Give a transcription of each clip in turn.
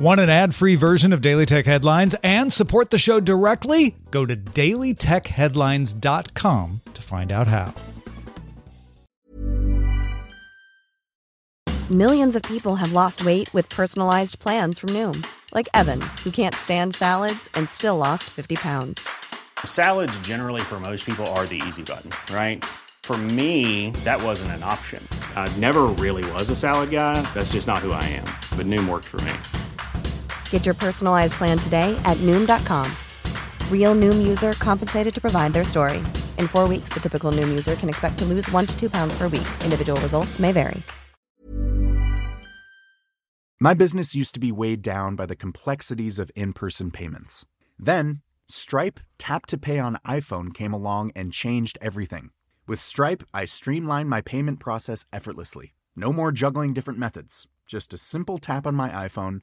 Want an ad free version of Daily Tech Headlines and support the show directly? Go to dailytechheadlines.com to find out how. Millions of people have lost weight with personalized plans from Noom, like Evan, who can't stand salads and still lost 50 pounds. Salads, generally, for most people, are the easy button, right? For me, that wasn't an option. I never really was a salad guy. That's just not who I am. But Noom worked for me. Get your personalized plan today at Noom.com. Real Noom user compensated to provide their story. In four weeks, the typical Noom user can expect to lose one to two pounds per week. Individual results may vary. My business used to be weighed down by the complexities of in person payments. Then, Stripe Tap to Pay on iPhone came along and changed everything. With Stripe, I streamlined my payment process effortlessly. No more juggling different methods, just a simple tap on my iPhone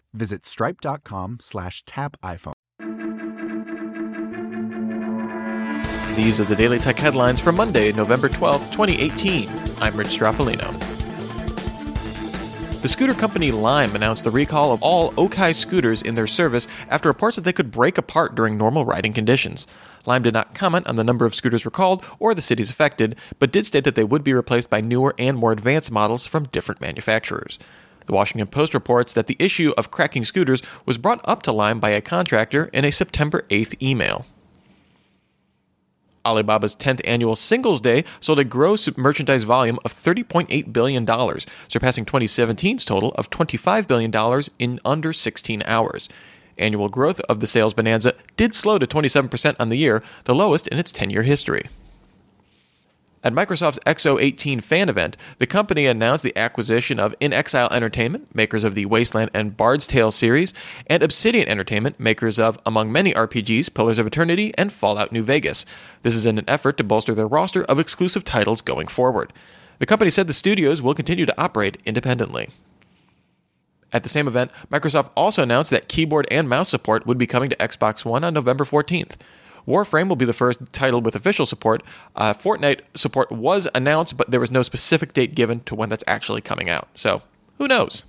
visit stripe.com slash tap iPhone. These are the Daily Tech headlines for Monday, November 12th, 2018. I'm Rich Stroffolino. The scooter company Lime announced the recall of all Okai scooters in their service after reports that they could break apart during normal riding conditions. Lime did not comment on the number of scooters recalled or the cities affected, but did state that they would be replaced by newer and more advanced models from different manufacturers. The Washington Post reports that the issue of cracking scooters was brought up to Lime by a contractor in a September 8th email. Alibaba's 10th annual Singles Day sold a gross merchandise volume of $30.8 billion, surpassing 2017's total of $25 billion in under 16 hours. Annual growth of the sales bonanza did slow to 27% on the year, the lowest in its 10 year history. At Microsoft's XO18 fan event, the company announced the acquisition of inXile Entertainment, makers of the Wasteland and Bard's Tale series, and Obsidian Entertainment, makers of, among many RPGs, Pillars of Eternity and Fallout New Vegas. This is in an effort to bolster their roster of exclusive titles going forward. The company said the studios will continue to operate independently. At the same event, Microsoft also announced that keyboard and mouse support would be coming to Xbox One on November 14th. Warframe will be the first title with official support. Uh, Fortnite support was announced, but there was no specific date given to when that's actually coming out. So, who knows?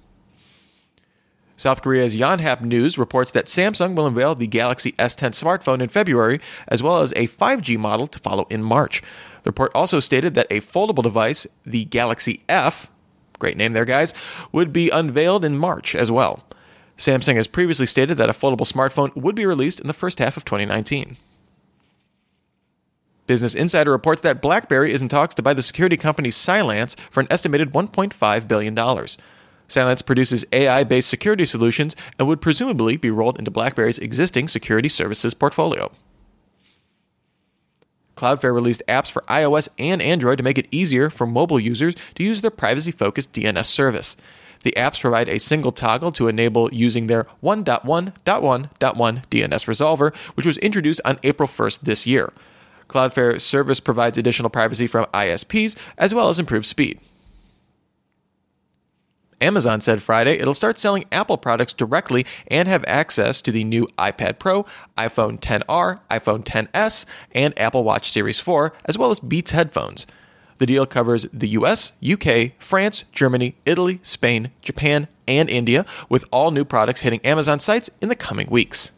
South Korea's Yonhap News reports that Samsung will unveil the Galaxy S10 smartphone in February, as well as a 5G model to follow in March. The report also stated that a foldable device, the Galaxy F, great name there, guys, would be unveiled in March as well. Samsung has previously stated that a foldable smartphone would be released in the first half of 2019. Business Insider reports that BlackBerry is in talks to buy the security company Cylance for an estimated $1.5 billion. Cylance produces AI based security solutions and would presumably be rolled into BlackBerry's existing security services portfolio. Cloudflare released apps for iOS and Android to make it easier for mobile users to use their privacy focused DNS service. The apps provide a single toggle to enable using their 1.1.1.1 DNS resolver, which was introduced on April 1st this year. Cloudflare service provides additional privacy from ISPs as well as improved speed. Amazon said Friday it'll start selling Apple products directly and have access to the new iPad Pro, iPhone 10R, iPhone 10s, and Apple Watch Series 4, as well as Beats headphones. The deal covers the US, UK, France, Germany, Italy, Spain, Japan, and India, with all new products hitting Amazon sites in the coming weeks.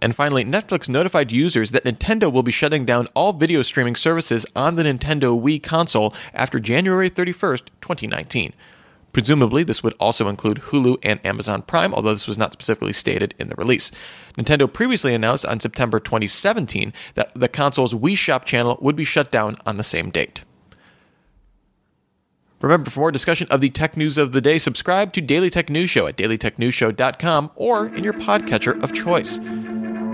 And finally, Netflix notified users that Nintendo will be shutting down all video streaming services on the Nintendo Wii console after January 31st, 2019. Presumably, this would also include Hulu and Amazon Prime, although this was not specifically stated in the release. Nintendo previously announced on September 2017 that the console's Wii Shop channel would be shut down on the same date. Remember, for more discussion of the tech news of the day, subscribe to Daily Tech News Show at dailytechnewsshow.com or in your podcatcher of choice.